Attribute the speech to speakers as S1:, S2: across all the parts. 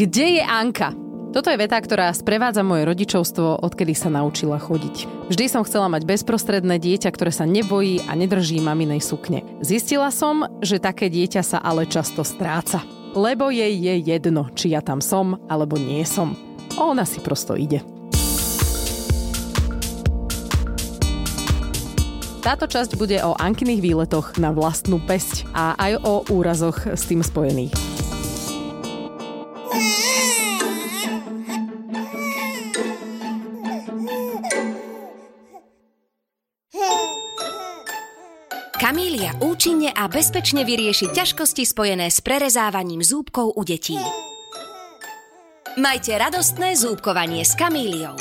S1: Kde je Anka? Toto je veta, ktorá sprevádza moje rodičovstvo, odkedy sa naučila chodiť. Vždy som chcela mať bezprostredné dieťa, ktoré sa nebojí a nedrží maminej sukne. Zistila som, že také dieťa sa ale často stráca. Lebo jej je jedno, či ja tam som, alebo nie som. Ona si prosto ide. Táto časť bude o Ankiných výletoch na vlastnú pesť a aj o úrazoch s tým spojených.
S2: Účinne a bezpečne vyrieši ťažkosti spojené s prerezávaním zúbkov u detí. Majte radostné zúbkovanie s Kamíliou.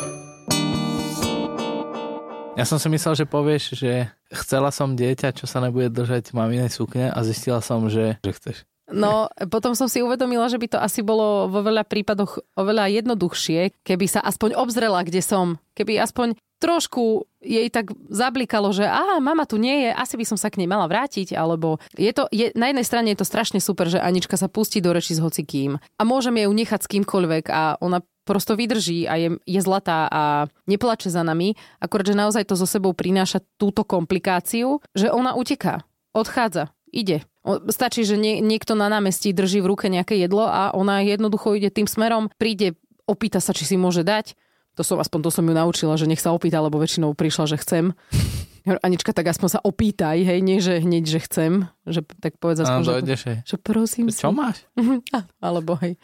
S3: Ja som si myslel, že povieš, že chcela som dieťa, čo sa nebude držať maminej sukne a zistila som, že, že chceš.
S1: No, potom som si uvedomila, že by to asi bolo vo veľa prípadoch oveľa jednoduchšie, keby sa aspoň obzrela, kde som. Keby aspoň trošku jej tak zablikalo, že aha, mama tu nie je, asi by som sa k nej mala vrátiť, alebo je to, je, na jednej strane je to strašne super, že Anička sa pustí do reči s hocikým a môžeme ju nechať s kýmkoľvek a ona prosto vydrží a je, je zlatá a neplače za nami, akorát, že naozaj to so sebou prináša túto komplikáciu, že ona uteká, odchádza, ide. Stačí, že nie, niekto na námestí drží v ruke nejaké jedlo a ona jednoducho ide tým smerom, príde, opýta sa, či si môže dať, to som, aspoň to som ju naučila, že nech sa opýta, lebo väčšinou prišla, že chcem. Anička, tak aspoň sa opýtaj, hej, nie že hneď, že chcem, že tak povedz aspoň,
S3: dojdeš, hej.
S1: že prosím
S3: Čo
S1: si.
S3: máš?
S1: Alebo hej.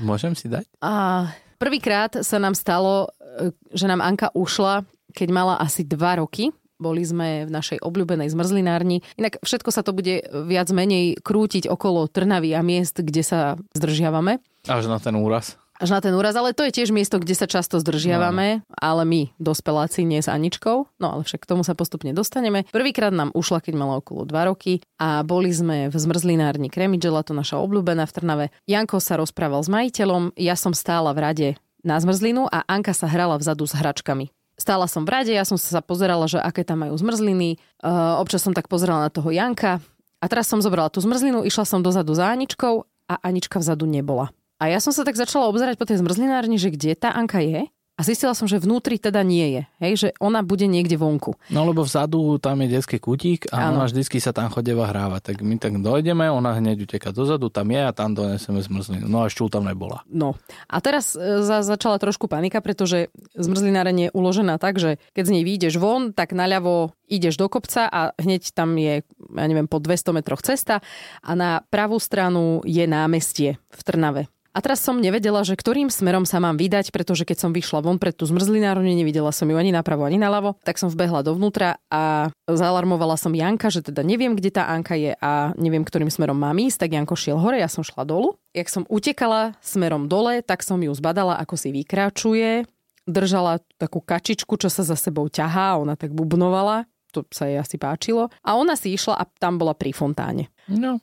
S3: Môžem si dať?
S1: A prvýkrát sa nám stalo, e, že nám Anka ušla, keď mala asi dva roky. Boli sme v našej obľúbenej zmrzlinárni. Inak všetko sa to bude viac menej krútiť okolo Trnavy a miest, kde sa zdržiavame.
S3: Až na ten úraz.
S1: Až na ten úraz, ale to je tiež miesto, kde sa často zdržiavame, ale my, dospeláci, nie s Aničkou. No ale však k tomu sa postupne dostaneme. Prvýkrát nám ušla, keď mala okolo 2 roky a boli sme v zmrzlinárni Kremidžela, to naša obľúbená v Trnave. Janko sa rozprával s majiteľom, ja som stála v rade na zmrzlinu a Anka sa hrala vzadu s hračkami. Stála som v rade, ja som sa pozerala, že aké tam majú zmrzliny. Uh, občas som tak pozerala na toho Janka. A teraz som zobrala tú zmrzlinu, išla som dozadu za Aničkou a Anička vzadu nebola. A ja som sa tak začala obzerať po tej zmrzlinárni, že kde tá Anka je. A zistila som, že vnútri teda nie je. Hej, že ona bude niekde vonku.
S3: No lebo vzadu tam je detský kútik a
S1: Áno.
S3: ona vždycky sa tam chodeva hrávať. Tak my tak dojdeme, ona hneď uteká dozadu, tam je a tam doneseme zmrzlinu. No a ešte tam nebola.
S1: No. A teraz e, za, začala trošku panika, pretože zmrzlináreň je uložená tak, že keď z nej vyjdeš von, tak naľavo ideš do kopca a hneď tam je, ja neviem, po 200 metroch cesta a na pravú stranu je námestie v Trnave. A teraz som nevedela, že ktorým smerom sa mám vydať, pretože keď som vyšla von pred tú zmrzlinárnu, nevidela som ju ani napravo, ani naľavo, tak som vbehla dovnútra a zaalarmovala som Janka, že teda neviem, kde tá Anka je a neviem, ktorým smerom mám ísť, tak Janko šiel hore, ja som šla dolu. Jak som utekala smerom dole, tak som ju zbadala, ako si vykračuje, držala takú kačičku, čo sa za sebou ťahá, ona tak bubnovala, to sa jej asi páčilo. A ona si išla a tam bola pri fontáne.
S3: No,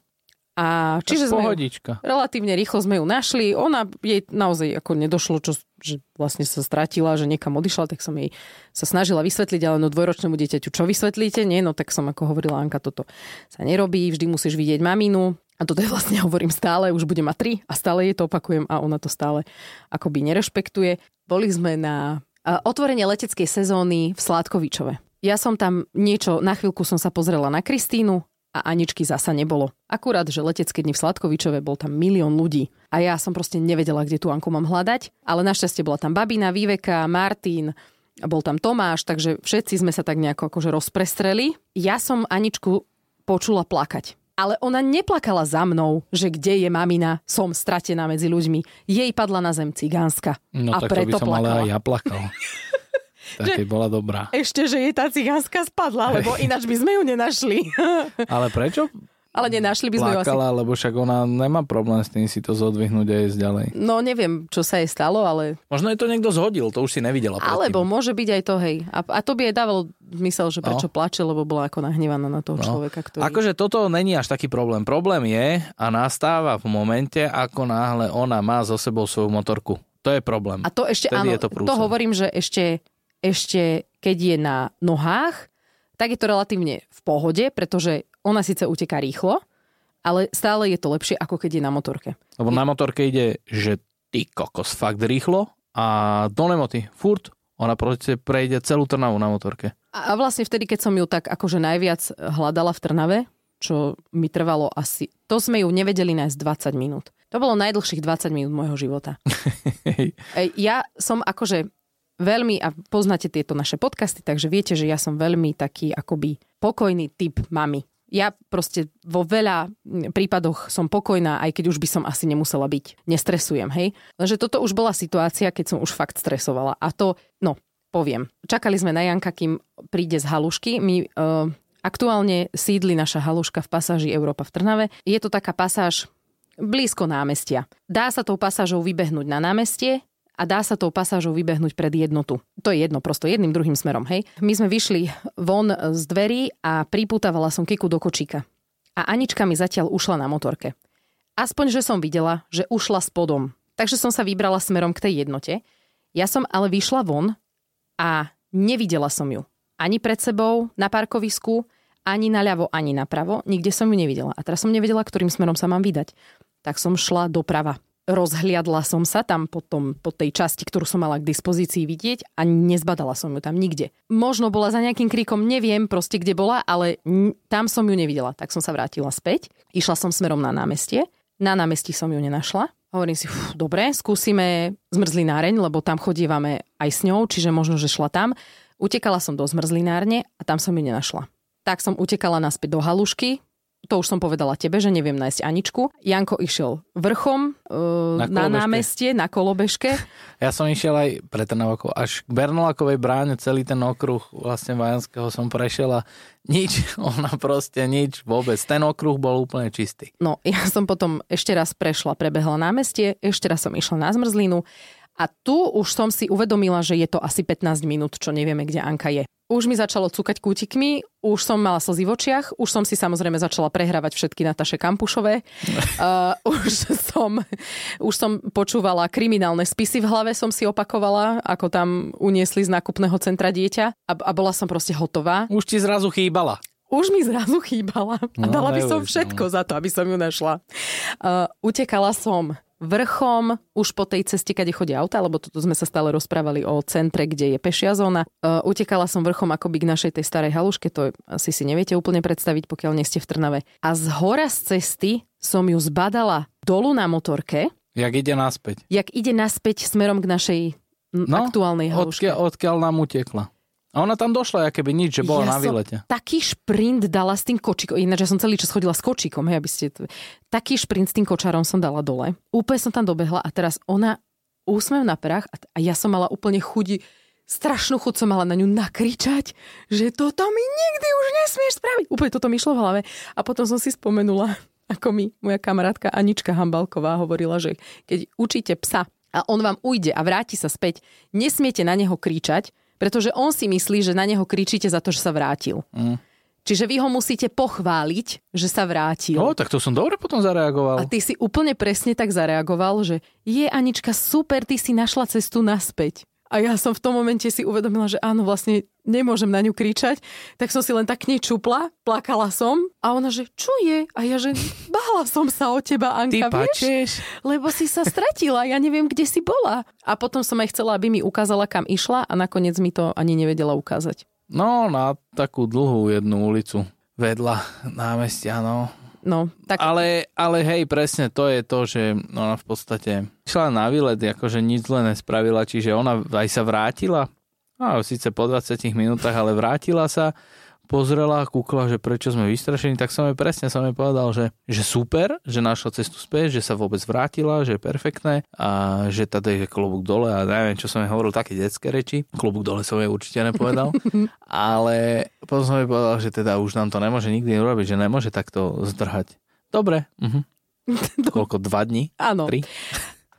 S1: A
S3: čiže
S1: sme ju, relatívne rýchlo sme ju našli. Ona jej naozaj ako nedošlo, čo, že vlastne sa stratila, že niekam odišla, tak som jej sa snažila vysvetliť, ale no dvojročnému dieťaťu čo vysvetlíte? Nie, no tak som ako hovorila Anka, toto sa nerobí, vždy musíš vidieť maminu. A toto je vlastne hovorím stále, už bude mať tri a stále jej to opakujem a ona to stále akoby nerešpektuje. Boli sme na otvorenie leteckej sezóny v Sládkovičove. Ja som tam niečo, na chvíľku som sa pozrela na Kristínu, a Aničky zasa nebolo. Akurát, že letecké dni v Sladkovičove bol tam milión ľudí. A ja som proste nevedela, kde tú Anku mám hľadať. Ale našťastie bola tam Babina, Viveka, Martin, bol tam Tomáš, takže všetci sme sa tak nejako akože rozprestreli. Ja som Aničku počula plakať. Ale ona neplakala za mnou, že kde je mamina, som stratená medzi ľuďmi. Jej padla na zem cigánska.
S3: No
S1: a
S3: tak to by
S1: preto
S3: som ale
S1: plakala.
S3: aj ja plakal. tak keď bola dobrá.
S1: Ešte, že jej tá cigánska spadla, lebo ináč by sme ju nenašli.
S3: Ale prečo
S1: Ale nenašli by sme ju asi?
S3: Lebo však ona nemá problém s tým si to zodvihnúť a ísť ďalej.
S1: No neviem, čo sa jej stalo, ale...
S3: Možno je to niekto zhodil, to už si nevidela predtým.
S1: Alebo môže byť aj to, hej. A, a to by jej dávalo zmysel, že prečo
S3: No.
S1: plače, lebo bola ako nahnevaná na toho
S3: No.
S1: človeka, ktorý...
S3: Akože toto není až taký problém. Problém je a nastáva v momente, ako náhle ona má so sebou svoju motorku. To je problém.
S1: A to ešte,
S3: Vtedy
S1: áno,
S3: je to
S1: to, hovorím, že ešte, ešte keď je na nohách, tak je to relatívne v pohode, pretože ona síce uteká rýchlo, ale stále je to lepšie, ako keď je na motorke.
S3: Lebo na motorke ide, že ty kokos, fakt rýchlo a do Nemoty, furt, ona proste prejde celú Trnavu na motorke.
S1: A vlastne vtedy, keď som ju tak akože najviac hľadala v Trnave, čo mi trvalo asi, to sme ju nevedeli nájsť 20 minút. To bolo najdlhších 20 minút môjho života. ja som akože veľmi, a poznáte tieto naše podcasty, takže viete, že ja som veľmi taký akoby pokojný typ mami ja proste vo veľa prípadoch som pokojná, aj keď už by som asi nemusela byť. Nestresujem, hej. Lenže toto už bola situácia, keď som už fakt stresovala. A to, no, poviem. Čakali sme na Janka, kým príde z halušky. My uh, aktuálne sídli naša haluška v pasáži Európa v Trnave. Je to taká pasáž blízko námestia. Dá sa tou pasážou vybehnúť na námestie, a dá sa tou pasážou vybehnúť pred jednotu. To je jedno, prosto jedným druhým smerom, hej. My sme vyšli von z dverí a pripútavala som Kiku do kočíka. A Anička mi zatiaľ ušla na motorke. Aspoň, že som videla, že ušla spodom. Takže som sa vybrala smerom k tej jednote. Ja som ale vyšla von a nevidela som ju. Ani pred sebou, na parkovisku, ani naľavo, ani napravo. Nikde som ju nevidela. A teraz som nevedela, ktorým smerom sa mám vydať. Tak som šla doprava rozhliadla som sa tam po, tom, po tej časti, ktorú som mala k dispozícii vidieť a nezbadala som ju tam nikde. Možno bola za nejakým kríkom, neviem proste kde bola, ale tam som ju nevidela. Tak som sa vrátila späť. Išla som smerom na námestie. Na námestí som ju nenašla. Hovorím si, dobre, skúsime zmrzlináreň, lebo tam chodívame aj s ňou, čiže možno, že šla tam. Utekala som do zmrzlinárne a tam som ju nenašla. Tak som utekala naspäť do halušky, to už som povedala tebe, že neviem nájsť Aničku. Janko išiel vrchom uh, na, na námestie, na kolobežke.
S3: Ja som išiel aj pre Trnavaku, až k Bernolakovej bráne, celý ten okruh vlastne Vajanského som prešiel a nič, ona proste nič vôbec. Ten okruh bol úplne čistý.
S1: No, ja som potom ešte raz prešla, prebehla námestie, ešte raz som išla na zmrzlinu a tu už som si uvedomila, že je to asi 15 minút, čo nevieme, kde Anka je. Už mi začalo cúkať kútikmi, už som mala slzy v očiach, už som si samozrejme začala prehrávať všetky Nataše Kampušové. uh, už, som, už som počúvala kriminálne spisy v hlave, som si opakovala, ako tam uniesli z nákupného centra dieťa a, a bola som proste hotová.
S3: Už ti zrazu chýbala
S1: už mi zrazu chýbala a no, dala by som všetko za to, aby som ju našla. Uh, utekala som vrchom už po tej ceste, kade chodia auta, lebo toto sme sa stále rozprávali o centre, kde je pešia zóna. Uh, utekala som vrchom akoby k našej tej starej haluške, to asi si neviete úplne predstaviť, pokiaľ nie ste v Trnave. A z hora z cesty som ju zbadala dolu na motorke.
S3: Jak ide naspäť.
S1: Jak ide naspäť smerom k našej no, aktuálnej haluške.
S3: Odkiaľ, odkiaľ nám utekla. A ona tam došla, keby nič, že bola ja na výlete.
S1: taký šprint dala s tým kočíkom, ináč ja som celý čas chodila s kočíkom, hej, aby ste... Taký šprint s tým kočarom som dala dole. Úplne som tam dobehla a teraz ona úsmev na prach a ja som mala úplne chudi, strašnú chuť som mala na ňu nakričať, že toto mi nikdy už nesmieš spraviť. Úplne toto mi šlo v hlave. A potom som si spomenula, ako mi moja kamarátka Anička Hambalková hovorila, že keď učíte psa a on vám ujde a vráti sa späť, nesmiete na neho kričať, pretože on si myslí, že na neho kričíte za to, že sa vrátil. Mm. Čiže vy ho musíte pochváliť, že sa vrátil.
S3: No, tak to som dobre potom zareagoval.
S1: A ty si úplne presne tak zareagoval, že je Anička, super, ty si našla cestu naspäť. A ja som v tom momente si uvedomila, že áno, vlastne nemôžem na ňu kričať, tak som si len tak k nej čupla, plakala som a ona, že čo je? A ja, že bála som sa o teba, Anka,
S3: Ty vieš?
S1: Lebo si sa stratila, ja neviem, kde si bola. A potom som aj chcela, aby mi ukázala, kam išla a nakoniec mi to ani nevedela ukázať.
S3: No, na takú dlhú jednu ulicu vedľa námestia, no.
S1: No, tak...
S3: ale, ale hej, presne to je to, že ona v podstate išla na výlet, akože nič zle nespravila, čiže ona aj sa vrátila, a síce po 20 minútach, ale vrátila sa pozrela, kúkla, že prečo sme vystrašení, tak som jej presne som jej povedal, že, že super, že našla cestu späť, že sa vôbec vrátila, že je perfektné a že tady je klobúk dole a neviem, čo som jej hovoril, také detské reči. Klobúk dole som jej určite nepovedal, ale potom som jej povedal, že teda už nám to nemôže nikdy urobiť, že nemôže takto zdrhať. Dobre. Uh-huh. Koľko? Dva dní?
S1: Áno.
S3: Tri?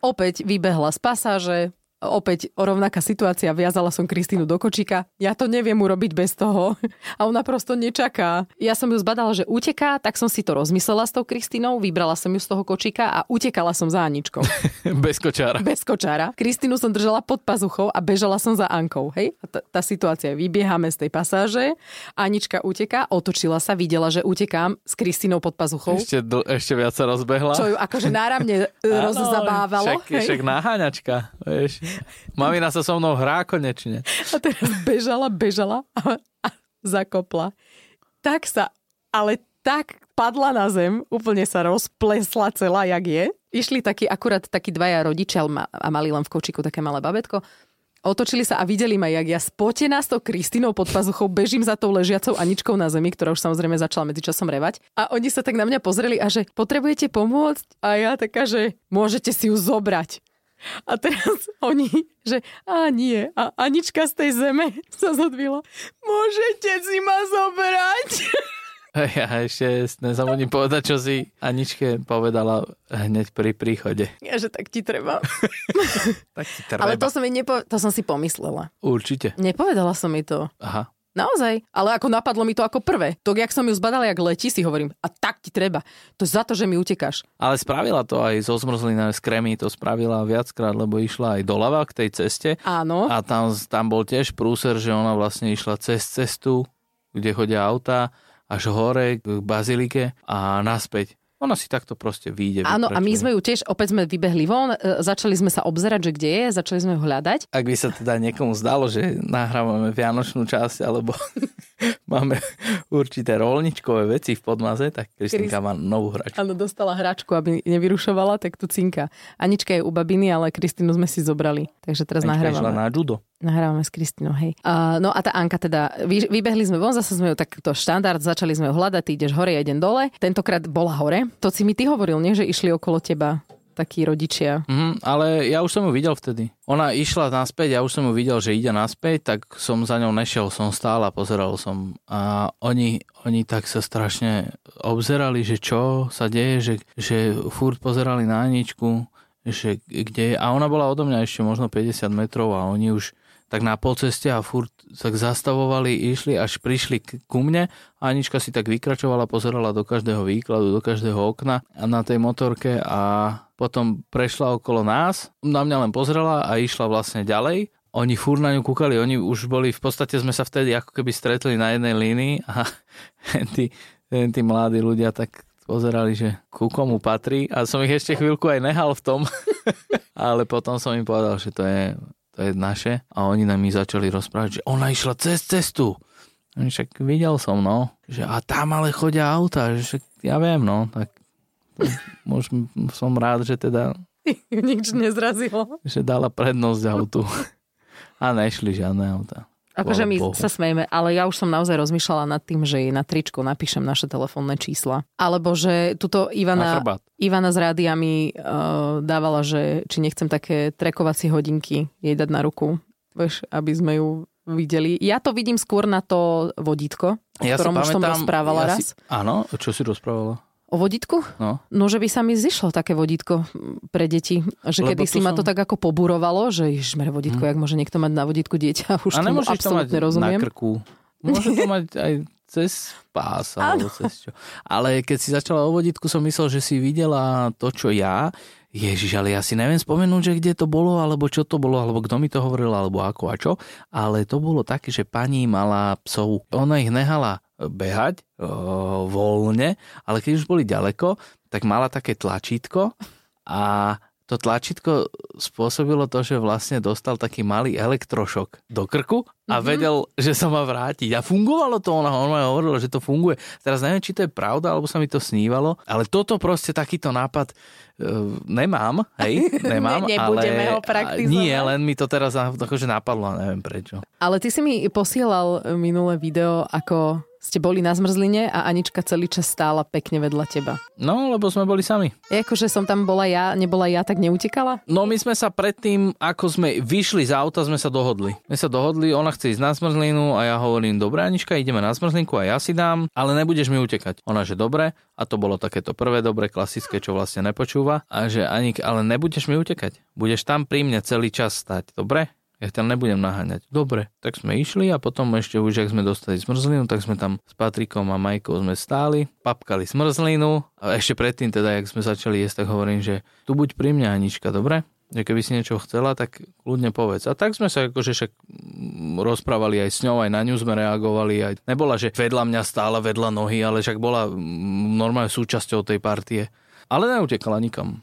S1: Opäť vybehla z pasáže, opäť rovnaká situácia, viazala som Kristínu do kočíka, ja to neviem urobiť bez toho a ona prosto nečaká. Ja som ju zbadala, že uteká, tak som si to rozmyslela s tou Kristínou, vybrala som ju z toho kočíka a utekala som za Aničkou.
S3: bez kočára.
S1: Bez kočára. Kristínu som držala pod pazuchou a bežala som za Ankou. Hej? A tá, tá situácia, vybiehame z tej pasáže, Anička uteká, otočila sa, videla, že utekám s Kristínou pod pazuchou.
S3: Ešte, dl- ešte viac sa rozbehla.
S1: Čo ju akože náramne rozzabávalo.
S3: Však, však naháňačka, vieš. Mamina sa so mnou hrá konečne.
S1: A teraz bežala, bežala a, a zakopla. Tak sa, ale tak padla na zem, úplne sa rozplesla celá, jak je. Išli takí akurát takí dvaja rodičia a mali len v kočiku také malé babetko. Otočili sa a videli ma, jak ja spotená s tou Kristinou pod pazuchou bežím za tou ležiacou Aničkou na zemi, ktorá už samozrejme začala medzičasom revať. A oni sa tak na mňa pozreli a že potrebujete pomôcť? A ja taká, že môžete si ju zobrať. A teraz oni, že a nie. A Anička z tej zeme sa zodvila. Môžete si ma zobrať.
S3: Ja ešte nezabudím povedať, čo si Aničke povedala hneď pri príchode.
S1: Ja, že tak ti treba.
S3: tak ti treba.
S1: Ale to som, nepo- to som si pomyslela.
S3: Určite.
S1: Nepovedala som mi to.
S3: Aha.
S1: Naozaj, ale ako napadlo mi to ako prvé. To, jak som ju zbadala, jak letí, si hovorím, a tak ti treba. To za to, že mi utekáš.
S3: Ale spravila to aj zo zmrzlinou z kremy, to spravila viackrát, lebo išla aj doľava k tej ceste.
S1: Áno.
S3: A tam, tam bol tiež prúser, že ona vlastne išla cez cestu, kde chodia auta až hore k bazilike a naspäť. Ona si takto proste vyjde.
S1: Áno, a my sme ju tiež, opäť sme vybehli von, e, začali sme sa obzerať, že kde je, začali sme ju hľadať.
S3: Ak by sa teda niekomu zdalo, že nahrávame vianočnú časť, alebo máme určité rolničkové veci v podmaze, tak Kristinka má novú hračku.
S1: Áno, dostala hračku, aby nevyrušovala, tak tu cinka. Anička je u babiny, ale Kristinu sme si zobrali. Takže teraz Anička nahrávame.
S3: na judo.
S1: Nahrávame s Kristinou, hej. Uh, no a tá Anka teda, vy, vybehli sme von, zase sme ju takto štandard, začali sme ju hľadať, ty ideš hore, ja idem dole. Tentokrát bola hore. To si mi ty hovoril, nie, že išli okolo teba takí rodičia.
S3: Mm, ale ja už som ju videl vtedy. Ona išla naspäť, ja už som ju videl, že ide naspäť, tak som za ňou nešiel, som stál a pozeral som. A oni, oni tak sa strašne obzerali, že čo sa deje, že, že furt pozerali na Aničku, že kde je. A ona bola odo mňa ešte možno 50 metrov a oni už tak na polceste a furt tak zastavovali, išli, až prišli ku mne a Anička si tak vykračovala, pozerala do každého výkladu, do každého okna na tej motorke a potom prešla okolo nás, na mňa len pozrela a išla vlastne ďalej. Oni fúr na ňu kúkali, oni už boli, v podstate sme sa vtedy ako keby stretli na jednej línii a tí, tí mladí ľudia tak pozerali, že ku komu patrí a som ich ešte chvíľku aj nehal v tom, ale potom som im povedal, že to je to je naše. A oni nám mi začali rozprávať, že ona išla cez cestu. Však videl som, no. Že a tam ale chodia auta. Že však ja viem, no. Tak môžem, som rád, že teda...
S1: Nič nezrazilo.
S3: Že dala prednosť autu. A nešli žiadne auta.
S1: Akože my Bohu. sa smejeme, ale ja už som naozaj rozmýšľala nad tým, že jej na tričku napíšem naše telefónne čísla. Alebo že tuto Ivana, Ivana s rádiami uh, dávala, že či nechcem také trekovacie hodinky jej dať na ruku, vieš, aby sme ju videli. Ja to vidím skôr na to vodítko, o ja ktorom už som rozprávala ja raz. Si,
S3: áno, čo si rozprávala?
S1: O vodítku?
S3: No.
S1: no, že by sa mi zišlo také vodítko pre deti. Že kedy si som... ma to tak ako poburovalo, že ježišmer vodítko, hmm. jak môže niekto mať na vodítku dieťa, už a tomu absolútne to mať rozumiem.
S3: na krku. Môže to mať aj cez pás alebo cez čo. Ale keď si začala o vodítku, som myslel, že si videla to, čo ja. Ježiš, ale ja si neviem spomenúť, že kde to bolo, alebo čo to bolo, alebo kto mi to hovoril, alebo ako a čo. Ale to bolo také, že pani mala psov. Ona ich nehala behať o, voľne, ale keď už boli ďaleko, tak mala také tlačítko a to tlačítko spôsobilo to, že vlastne dostal taký malý elektrošok do krku a mm-hmm. vedel, že sa má vrátiť. A fungovalo to, ona, ona hovorila, že to funguje. Teraz neviem, či to je pravda, alebo sa mi to snívalo, ale toto proste takýto nápad uh, nemám, hej, nemám.
S1: ne, nebudeme
S3: ale,
S1: ho praktizovať.
S3: Nie, len mi to teraz akože napadlo, neviem prečo.
S1: Ale ty si mi posielal minulé video, ako ste boli na zmrzline a Anička celý čas stála pekne vedľa teba.
S3: No, lebo sme boli sami.
S1: Jakože som tam bola ja, nebola ja, tak neutekala?
S3: No my sme sa predtým, ako sme vyšli z auta, sme sa dohodli. My sa dohodli, ona chce ísť na zmrzlinu a ja hovorím, dobre Anička, ideme na zmrzlinku a ja si dám, ale nebudeš mi utekať. Ona, že dobre, a to bolo takéto prvé dobre, klasické, čo vlastne nepočúva. A že Anik, ale nebudeš mi utekať. Budeš tam pri mne celý čas stať, dobre? Ja tam nebudem naháňať. Dobre, tak sme išli a potom ešte už, ak sme dostali zmrzlinu, tak sme tam s Patrikom a Majkou sme stáli, papkali zmrzlinu a ešte predtým teda, jak sme začali jesť, tak hovorím, že tu buď pri mňa Anička, dobre? Že keby si niečo chcela, tak kľudne povedz. A tak sme sa akože však rozprávali aj s ňou, aj na ňu sme reagovali. Aj... Nebola, že vedľa mňa stála vedľa nohy, ale však bola normálne súčasťou tej partie. Ale neutekala nikam.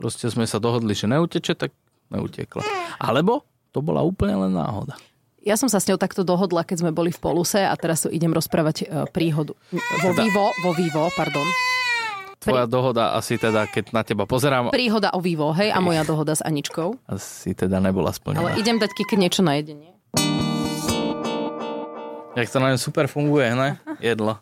S3: Proste sme sa dohodli, že neuteče, tak neutekla. Alebo to bola úplne len náhoda.
S1: Ja som sa s ňou takto dohodla, keď sme boli v Poluse a teraz idem rozprávať uh, príhodu. Vo teda... Vivo, vo Vivo, pardon.
S3: Tvoja dohoda asi teda, keď na teba pozerám...
S1: Príhoda o Vivo, hej, a moja dohoda s Aničkou.
S3: Asi teda nebola splnená.
S1: Ale idem dať kike niečo na jedenie.
S3: Jak to na super funguje, ne? Jedlo.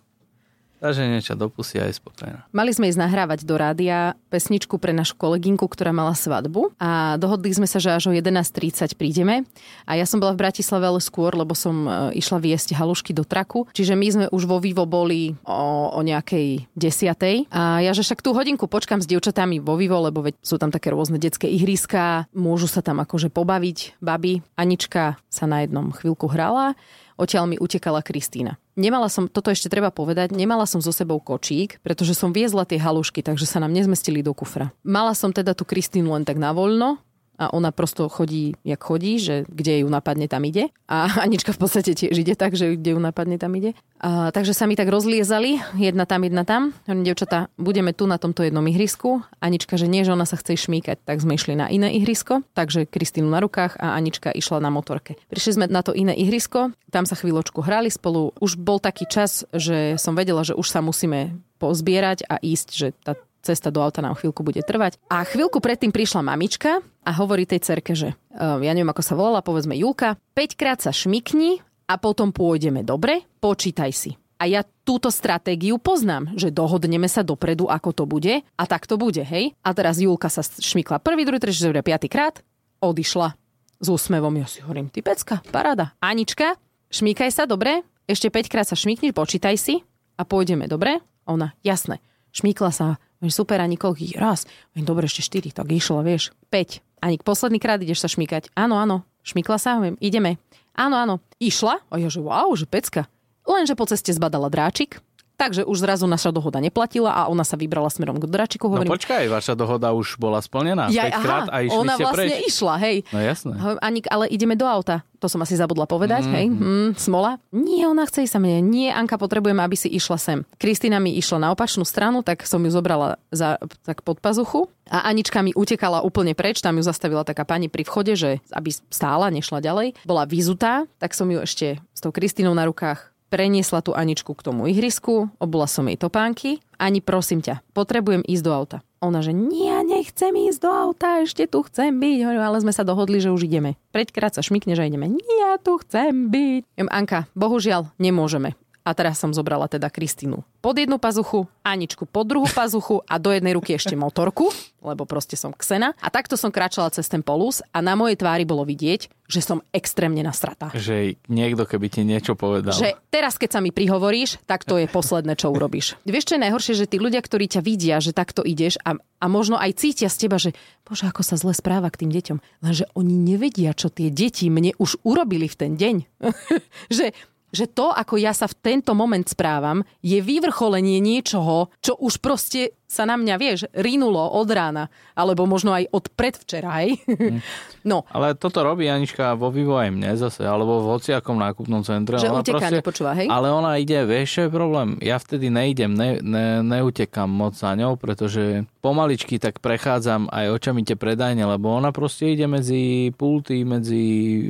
S3: Takže niečo do pusy aj spokojná.
S1: Mali sme ísť nahrávať do rádia pesničku pre našu kolegynku, ktorá mala svadbu a dohodli sme sa, že až o 11.30 prídeme. A ja som bola v Bratislave ale skôr, lebo som e, išla viesť halušky do traku. Čiže my sme už vo Vivo boli o, o nejakej desiatej. A ja, že však tú hodinku počkam s dievčatami vo Vivo, lebo veď sú tam také rôzne detské ihriska, môžu sa tam akože pobaviť baby. Anička sa na jednom chvíľku hrala odtiaľ mi utekala Kristína. Nemala som, toto ešte treba povedať, nemala som so sebou kočík, pretože som viezla tie halušky, takže sa nám nezmestili do kufra. Mala som teda tú Kristínu len tak na voľno, a ona prosto chodí, jak chodí, že kde ju napadne, tam ide. A Anička v podstate tiež ide tak, že kde ju napadne, tam ide. A, takže sa mi tak rozliezali, jedna tam, jedna tam. Hovorím, devčatá, budeme tu na tomto jednom ihrisku. Anička, že nie, že ona sa chce šmíkať, tak sme išli na iné ihrisko. Takže Kristínu na rukách a Anička išla na motorke. Prišli sme na to iné ihrisko, tam sa chvíľočku hrali spolu. Už bol taký čas, že som vedela, že už sa musíme pozbierať a ísť, že tá cesta do auta nám chvíľku bude trvať. A chvíľku predtým prišla mamička a hovorí tej cerke, že uh, ja neviem, ako sa volala, povedzme Julka, 5 krát sa šmikni a potom pôjdeme dobre, počítaj si. A ja túto stratégiu poznám, že dohodneme sa dopredu, ako to bude a tak to bude, hej? A teraz Julka sa šmikla prvý, druhý, tretí, štvrtý, piatý krát, odišla s úsmevom. Ja si hovorím, ty pecka, paráda. Anička, šmíkaj sa, dobre? Ešte 5 krát sa šmikni, počítaj si a pôjdeme, dobre? Ona, jasné. Šmíkla sa Veď super, ani koľký? Raz. Veď dobre, ešte 4, tak išlo, vieš. 5. Ani posledný krát ideš sa šmýkať. Áno, áno. Šmykla sa, viem, ideme. Áno, áno. Išla. A ja, že wow, že pecka. Lenže po ceste zbadala dráčik, Takže už zrazu naša dohoda neplatila a ona sa vybrala smerom k Dračiku.
S3: No hovorím, no počkaj, vaša dohoda už bola splnená ja, 5 aha, a išli
S1: ona
S3: ste
S1: vlastne
S3: preč.
S1: išla, hej.
S3: No jasné.
S1: Anik, ale ideme do auta. To som asi zabudla povedať, mm. hej. Mm, smola. Nie, ona chce ísť sa mne. Nie, Anka, potrebujem, aby si išla sem. Kristýna mi išla na opačnú stranu, tak som ju zobrala za, tak pod pazuchu. A Anička mi utekala úplne preč, tam ju zastavila taká pani pri vchode, že aby stála, nešla ďalej. Bola vyzutá, tak som ju ešte s tou Kristínou na rukách preniesla tú Aničku k tomu ihrisku, obula som jej topánky. Ani prosím ťa, potrebujem ísť do auta. Ona, že nie, nechcem ísť do auta, ešte tu chcem byť. Hovorím, ale sme sa dohodli, že už ideme. Preďkrát sa šmikne, že ideme. Nie, tu chcem byť. Anka, bohužiaľ, nemôžeme. A teraz som zobrala teda Kristínu pod jednu pazuchu, Aničku pod druhú pazuchu a do jednej ruky ešte motorku, lebo proste som ksena. A takto som kráčala cez ten polus a na mojej tvári bolo vidieť, že som extrémne nasratá.
S3: Že niekto keby ti niečo povedal.
S1: Že teraz, keď sa mi prihovoríš, tak to je posledné, čo urobíš. Vieš, čo je najhoršie, že tí ľudia, ktorí ťa vidia, že takto ideš a, a možno aj cítia z teba, že bože, ako sa zle správa k tým deťom. Lenže oni nevedia, čo tie deti mne už urobili v ten deň. že že to, ako ja sa v tento moment správam, je vyvrcholenie niečoho, čo už proste sa na mňa, vieš, rinulo od rána, alebo možno aj od predvčera, hej. Mm. No.
S3: Ale toto robí Anička vo Vivo aj mne zase, alebo v hociakom nákupnom centre.
S1: Že ona uteká, proste, nepočúva, hej?
S3: Ale ona ide, vieš, čo je problém? Ja vtedy nejdem, ne, ne, neutekam moc za ňou, pretože pomaličky tak prechádzam aj očami tie predajne, lebo ona proste ide medzi pulty, medzi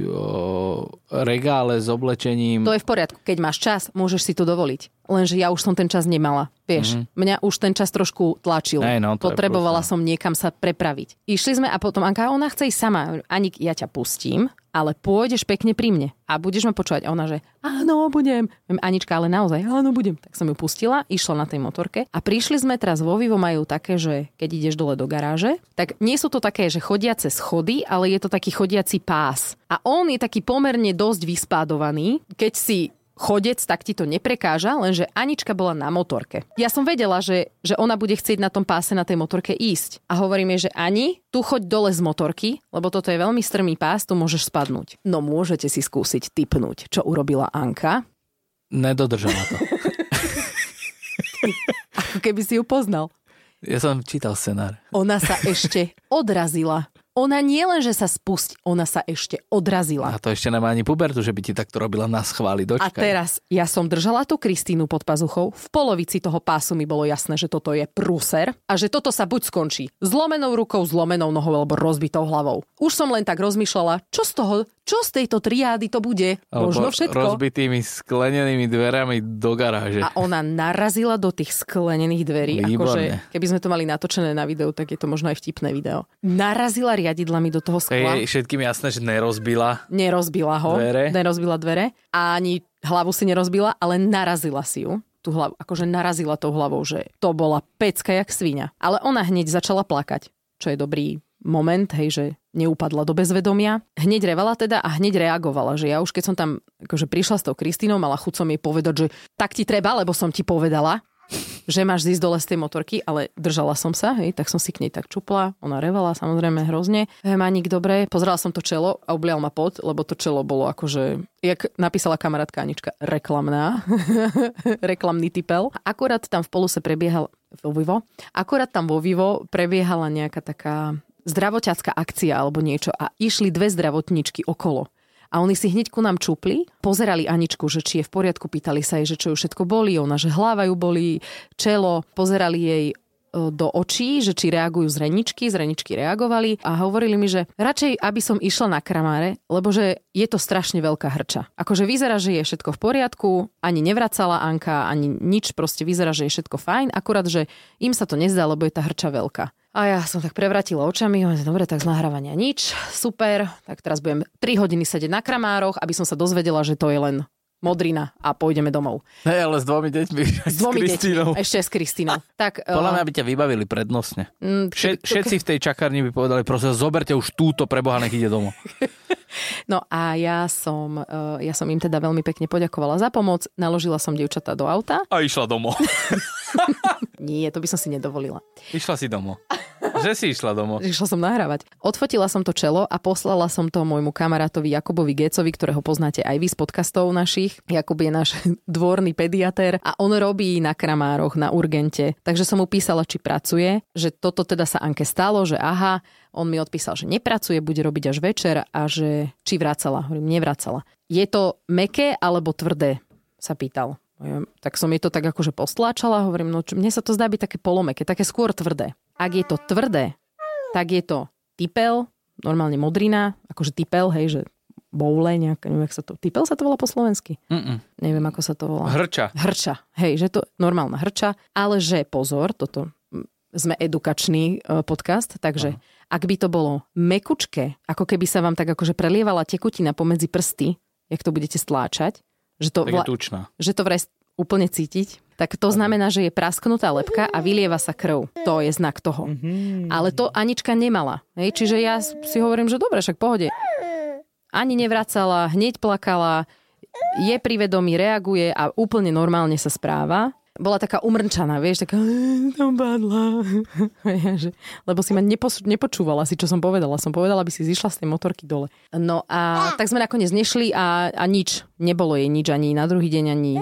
S3: o, regále s oblečením.
S1: To je v poriadku, keď máš čas, môžeš si to dovoliť lenže ja už som ten čas nemala. Vieš, mm-hmm. mňa už ten čas trošku tlačil.
S3: Hey, no,
S1: Potrebovala som niekam sa prepraviť. Išli sme a potom Anka, ona chce ísť sama. Anik, ja ťa pustím, ale pôjdeš pekne pri mne a budeš ma počúvať. A ona, že áno, budem. Anička, ale naozaj, áno, budem. Tak som ju pustila, išla na tej motorke a prišli sme teraz vo Vivo majú také, že keď ideš dole do garáže, tak nie sú to také, že chodiace schody, ale je to taký chodiaci pás. A on je taký pomerne dosť vyspádovaný. Keď si chodec, tak ti to neprekáža, lenže Anička bola na motorke. Ja som vedela, že, že ona bude chcieť na tom páse na tej motorke ísť. A hovorím jej, že Ani, tu choď dole z motorky, lebo toto je veľmi strmý pás, tu môžeš spadnúť. No môžete si skúsiť typnúť, čo urobila Anka.
S3: Nedodržala to.
S1: Ako keby si ju poznal.
S3: Ja som čítal scenár.
S1: Ona sa ešte odrazila ona nie len, že sa spustí, ona sa ešte odrazila.
S3: A to ešte nemá ani pubertu, že by ti takto robila na schváli. Dočkaj.
S1: A teraz ja som držala tú Kristínu pod pazuchou. V polovici toho pásu mi bolo jasné, že toto je prúser a že toto sa buď skončí zlomenou rukou, zlomenou nohou alebo rozbitou hlavou. Už som len tak rozmýšľala, čo z toho, čo z tejto triády to bude?
S3: Alebo
S1: Možno všetko.
S3: rozbitými sklenenými dverami do garáže.
S1: A ona narazila do tých sklenených dverí. Akože, keby sme to mali natočené na videu, tak je to možno aj vtipné video. Narazila riadidlami do toho skla.
S3: Je všetkým jasné, že nerozbila.
S1: Nerozbila ho.
S3: Dvere.
S1: Nerozbila dvere. A ani hlavu si nerozbila, ale narazila si ju tú hlavu, akože narazila tou hlavou, že to bola pecka jak svinia. Ale ona hneď začala plakať, čo je dobrý moment, hej, že neupadla do bezvedomia. Hneď revala teda a hneď reagovala, že ja už keď som tam akože prišla s tou Kristínou, mala chuť som jej povedať, že tak ti treba, lebo som ti povedala, že máš zísť dole z tej motorky, ale držala som sa, hej, tak som si k nej tak čupla, ona revala samozrejme hrozne. Hej, Maník, dobre, pozrela som to čelo a oblial ma pot, lebo to čelo bolo akože, jak napísala kamarátka Anička, reklamná, reklamný typel. Akurát tam v poluse prebiehal, vo Vivo, akurát tam vo Vivo prebiehala nejaká taká zdravoťacká akcia alebo niečo a išli dve zdravotničky okolo. A oni si hneď ku nám čupli, pozerali Aničku, že či je v poriadku, pýtali sa jej, že čo ju všetko boli, ona, že hlava ju boli, čelo, pozerali jej e, do očí, že či reagujú zreničky, zreničky reagovali a hovorili mi, že radšej, aby som išla na kramáre, lebo že je to strašne veľká hrča. Akože vyzerá, že je všetko v poriadku, ani nevracala Anka, ani nič, proste vyzerá, že je všetko fajn, akurát, že im sa to nezdá, lebo je tá hrča veľká. A ja som tak prevratila očami, dobre, tak z nahrávania nič, super, tak teraz budem 3 hodiny sedieť na kramároch, aby som sa dozvedela, že to je len modrina a pôjdeme domov.
S3: Hej, ale s dvomi deťmi.
S1: S dvomi s deťmi, ešte s Kristínou. Tak,
S3: Podľa mňa by ťa vybavili prednostne. Mm, Všet, všetci v tej čakárni by povedali, prosím, zoberte už túto preboha, nech ide domov.
S1: No a ja som, eh, ja som im teda veľmi pekne poďakovala za pomoc, naložila som dievčatá do auta.
S3: A išla domov.
S1: Nie, to by som si nedovolila.
S3: Išla si domov. Že si išla domov.
S1: Išla som nahrávať. Odfotila som to čelo a poslala som to môjmu kamarátovi Jakubovi Gecovi, ktorého poznáte aj vy z podcastov našich. Jakub je náš dvorný pediatér a on robí na kramároch, na urgente. Takže som mu písala, či pracuje, že toto teda sa Anke stalo, že aha, on mi odpísal, že nepracuje, bude robiť až večer a že či vracala. Hovorím, nevracala. Je to meké alebo tvrdé? Sa pýtal. Tak som jej to tak akože postláčala, hovorím, no čo, mne sa to zdá byť také polomeké, také skôr tvrdé. Ak je to tvrdé, tak je to typel, normálne modrina, akože typel, hej, že boule, nejak, neviem, ako sa to... Typel sa to volá po slovensky? Mm-mm. Neviem, ako sa to volá.
S3: Hrča.
S1: Hrča, hej, že to normálna hrča, ale že pozor, toto sme edukačný e, podcast, takže Aha. ak by to bolo mekučké, ako keby sa vám tak akože prelievala tekutina pomedzi prsty, jak to budete stláčať, že to,
S3: vla,
S1: že to vraj úplne cítiť, tak to znamená, že je prasknutá lepka a vylieva sa krv. To je znak toho. Mm-hmm. Ale to Anička nemala. Hej? Čiže ja si hovorím, že dobre, však pohode. Ani nevracala, hneď plakala, je pri vedomí, reaguje a úplne normálne sa správa bola taká umrčaná, vieš, taká tam padla. Lebo si ma nepoč- nepočúvala si, čo som povedala. Som povedala, aby si zišla z tej motorky dole. No a tak sme nakoniec nešli a, a nič. Nebolo jej nič ani na druhý deň, ani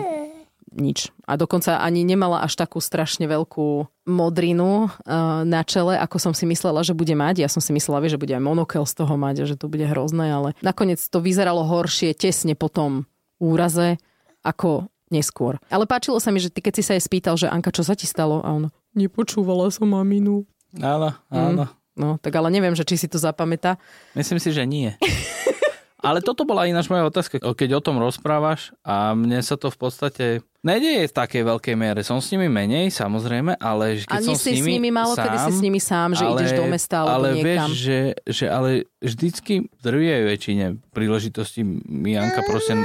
S1: nič. A dokonca ani nemala až takú strašne veľkú modrinu uh, na čele, ako som si myslela, že bude mať. Ja som si myslela, že bude aj monokel z toho mať a že to bude hrozné, ale nakoniec to vyzeralo horšie tesne po tom úraze, ako neskôr. Ale páčilo sa mi, že ty keď si sa jej spýtal, že Anka, čo sa ti stalo? A on, nepočúvala som maminu.
S3: Áno, áno. Mm,
S1: no, tak ale neviem, že či si to zapamätá.
S3: Myslím si, že nie. Ale toto bola ináč moja otázka, keď o tom rozprávaš a mne sa to v podstate nedeje v takej veľkej miere. Som s nimi menej, samozrejme, ale keď
S1: A
S3: som s nimi
S1: s nimi málo,
S3: sám,
S1: kedy si s nimi sám, že
S3: ale,
S1: ideš do mesta alebo
S3: ale
S1: niekam.
S3: vieš, že, že ale vždycky v drvivej väčšine príležitosti mi Janka proste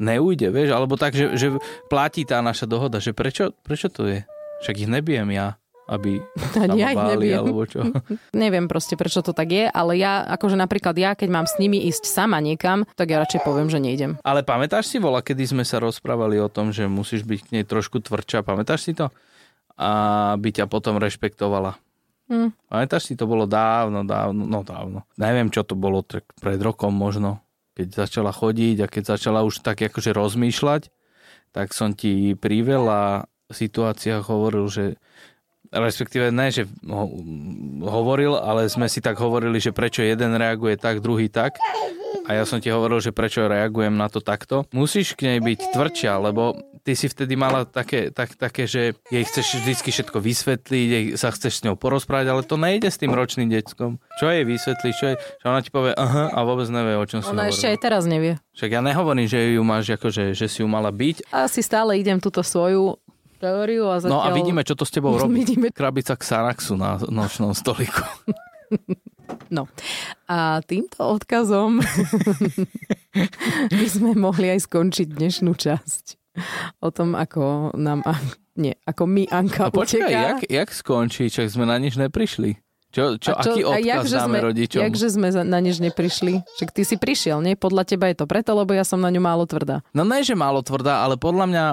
S3: neujde, vieš, alebo tak, že, že platí tá naša dohoda, že prečo, prečo to je? Však ich nebijem ja, aby sa
S1: ja
S3: báli, alebo čo.
S1: Neviem proste, prečo to tak je, ale ja, akože napríklad ja, keď mám s nimi ísť sama niekam, tak ja radšej poviem, že nejdem.
S3: Ale pamätáš si, vola, kedy sme sa rozprávali o tom, že musíš byť k nej trošku tvrdšia, pamätáš si to? A by ťa potom rešpektovala.
S1: Hm.
S3: Pamätáš si, to bolo dávno, dávno, no dávno. Neviem, čo to bolo, tak pred rokom možno, keď začala chodiť a keď začala už tak akože rozmýšľať, tak som ti pri veľa situáciách hovoril, že respektíve ne, že ho, hovoril, ale sme si tak hovorili, že prečo jeden reaguje tak, druhý tak. A ja som ti hovoril, že prečo reagujem na to takto. Musíš k nej byť tvrdšia, lebo ty si vtedy mala také, tak, také že jej chceš vždy všetko vysvetliť, jej sa chceš s ňou porozprávať, ale to nejde s tým ročným deckom. Čo jej vysvetlíš, čo, jej, čo ona ti povie, aha, a vôbec nevie, o čom si
S1: Ona
S3: hovoril.
S1: ešte aj teraz nevie.
S3: Však ja nehovorím, že ju máš, akože, že si ju mala byť.
S1: A si stále idem túto svoju teóriu a zatiaľ...
S3: No a vidíme, čo to s tebou robí.
S1: Vidíme.
S3: Krabica Xanaxu na nočnom stoliku.
S1: No. A týmto odkazom by sme mohli aj skončiť dnešnú časť. O tom, ako nám... Nie, ako my Anka
S3: A počkaj,
S1: uteká.
S3: jak, jak skončí? Čak sme na nič neprišli. Čo, čo,
S1: A
S3: aký
S1: a
S3: odkaz
S1: jakže
S3: dáme
S1: sme,
S3: rodičom?
S1: Jakže sme na nič neprišli? Však ty si prišiel, nie? Podľa teba je to preto, lebo ja som na ňu málo tvrdá.
S3: No ne, že málo tvrdá, ale podľa mňa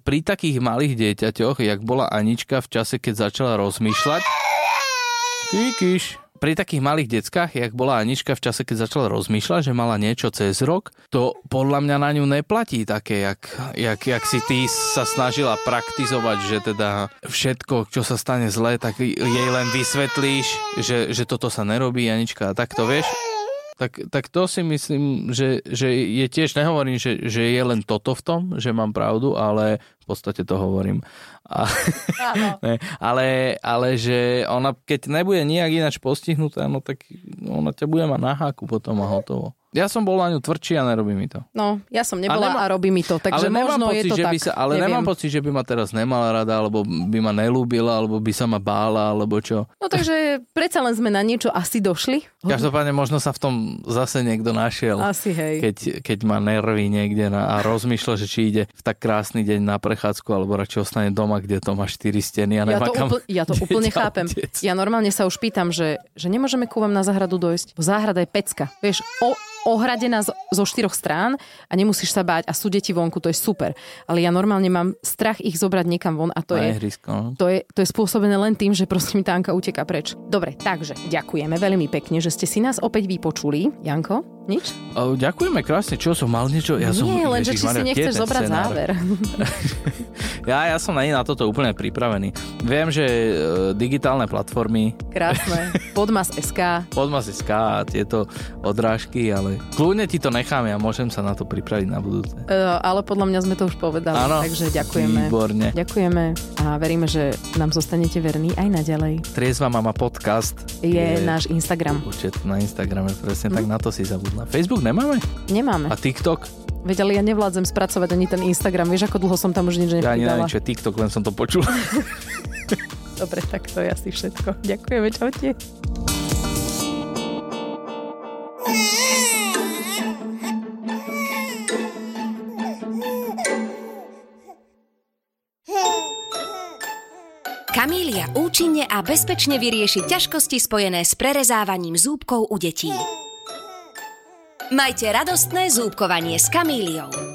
S3: pri takých malých dieťaťoch, jak bola Anička v čase, keď začala rozmýšľať, Kikiš. Pri takých malých deckách, jak bola Anička v čase, keď začala rozmýšľať, že mala niečo cez rok, to podľa mňa na ňu neplatí také, jak, jak, jak si ty sa snažila praktizovať, že teda všetko, čo sa stane zlé, tak jej len vysvetlíš, že, že toto sa nerobí, Anička, a tak to vieš. Tak, tak to si myslím, že, že je tiež, nehovorím, že, že je len toto v tom, že mám pravdu, ale v podstate to hovorím. A, ne, ale, ale že ona, keď nebude nejak ináč postihnutá, no tak ona ťa bude mať na háku potom a hotovo. Ja som bol na ňu tvrdší a nerobí mi to.
S1: No, ja som nebola a,
S3: nemá-
S1: robí mi to, takže
S3: ale
S1: možno
S3: pocit,
S1: je to
S3: že
S1: tak.
S3: by sa, ale
S1: neviem.
S3: nemám pocit, že by ma teraz nemala rada, alebo by ma nelúbila, alebo by sa ma bála, alebo čo.
S1: No takže predsa len sme na niečo asi došli.
S3: Každopádne možno sa v tom zase niekto našiel.
S1: Asi hej.
S3: keď, keď má nervy niekde na, a rozmýšľa, že či ide v tak krásny deň na prechádzku, alebo radšej ostane doma, kde to má štyri steny a
S1: Ja to,
S3: kam...
S1: úpl- ja to úplne chápem.
S3: tiec.
S1: Ja normálne sa už pýtam, že, že nemôžeme ku vám na záhradu dojsť. Záhrada je pecka. Vieš, o, ohradená zo štyroch strán a nemusíš sa báť a sú deti vonku, to je super. Ale ja normálne mám strach ich zobrať niekam von a to je,
S3: no.
S1: to je, to je spôsobené len tým, že proste mi tá Anka uteká preč. Dobre, takže ďakujeme veľmi pekne, že ste si nás opäť vypočuli. Janko, nič?
S3: O, ďakujeme krásne, čo som mal niečo? Ja som,
S1: Nie, len že či si nechceš zobrať
S3: scenár?
S1: záver.
S3: Ja, ja som na, na toto úplne pripravený. Viem, že e, digitálne platformy,
S1: Krásne. Podmas SK.
S3: Podmas.sk a tieto odrážky, ale kľudne ti to nechám, ja môžem sa na to pripraviť na budúce.
S1: Uh, ale podľa mňa sme to už povedali,
S3: Áno.
S1: takže ďakujeme.
S3: Výborne.
S1: Ďakujeme a veríme, že nám zostanete verní aj naďalej.
S3: Triezva mama podcast
S1: Je náš Instagram.
S3: účet na Instagrame, presne tak na to si zabudla. Facebook nemáme?
S1: Nemáme.
S3: A TikTok?
S1: Veď ale ja nevládzem spracovať ani ten Instagram. Vieš, ako dlho som tam už nič
S3: Ja ani
S1: nepridala.
S3: neviem, čo je TikTok, len som to počul.
S1: Dobre, tak to je asi všetko. Ďakujeme, čaute.
S2: Účinne a bezpečne vyrieši ťažkosti spojené s prerezávaním zúbkov u detí. Majte radostné zúbkovanie s Kamíliou.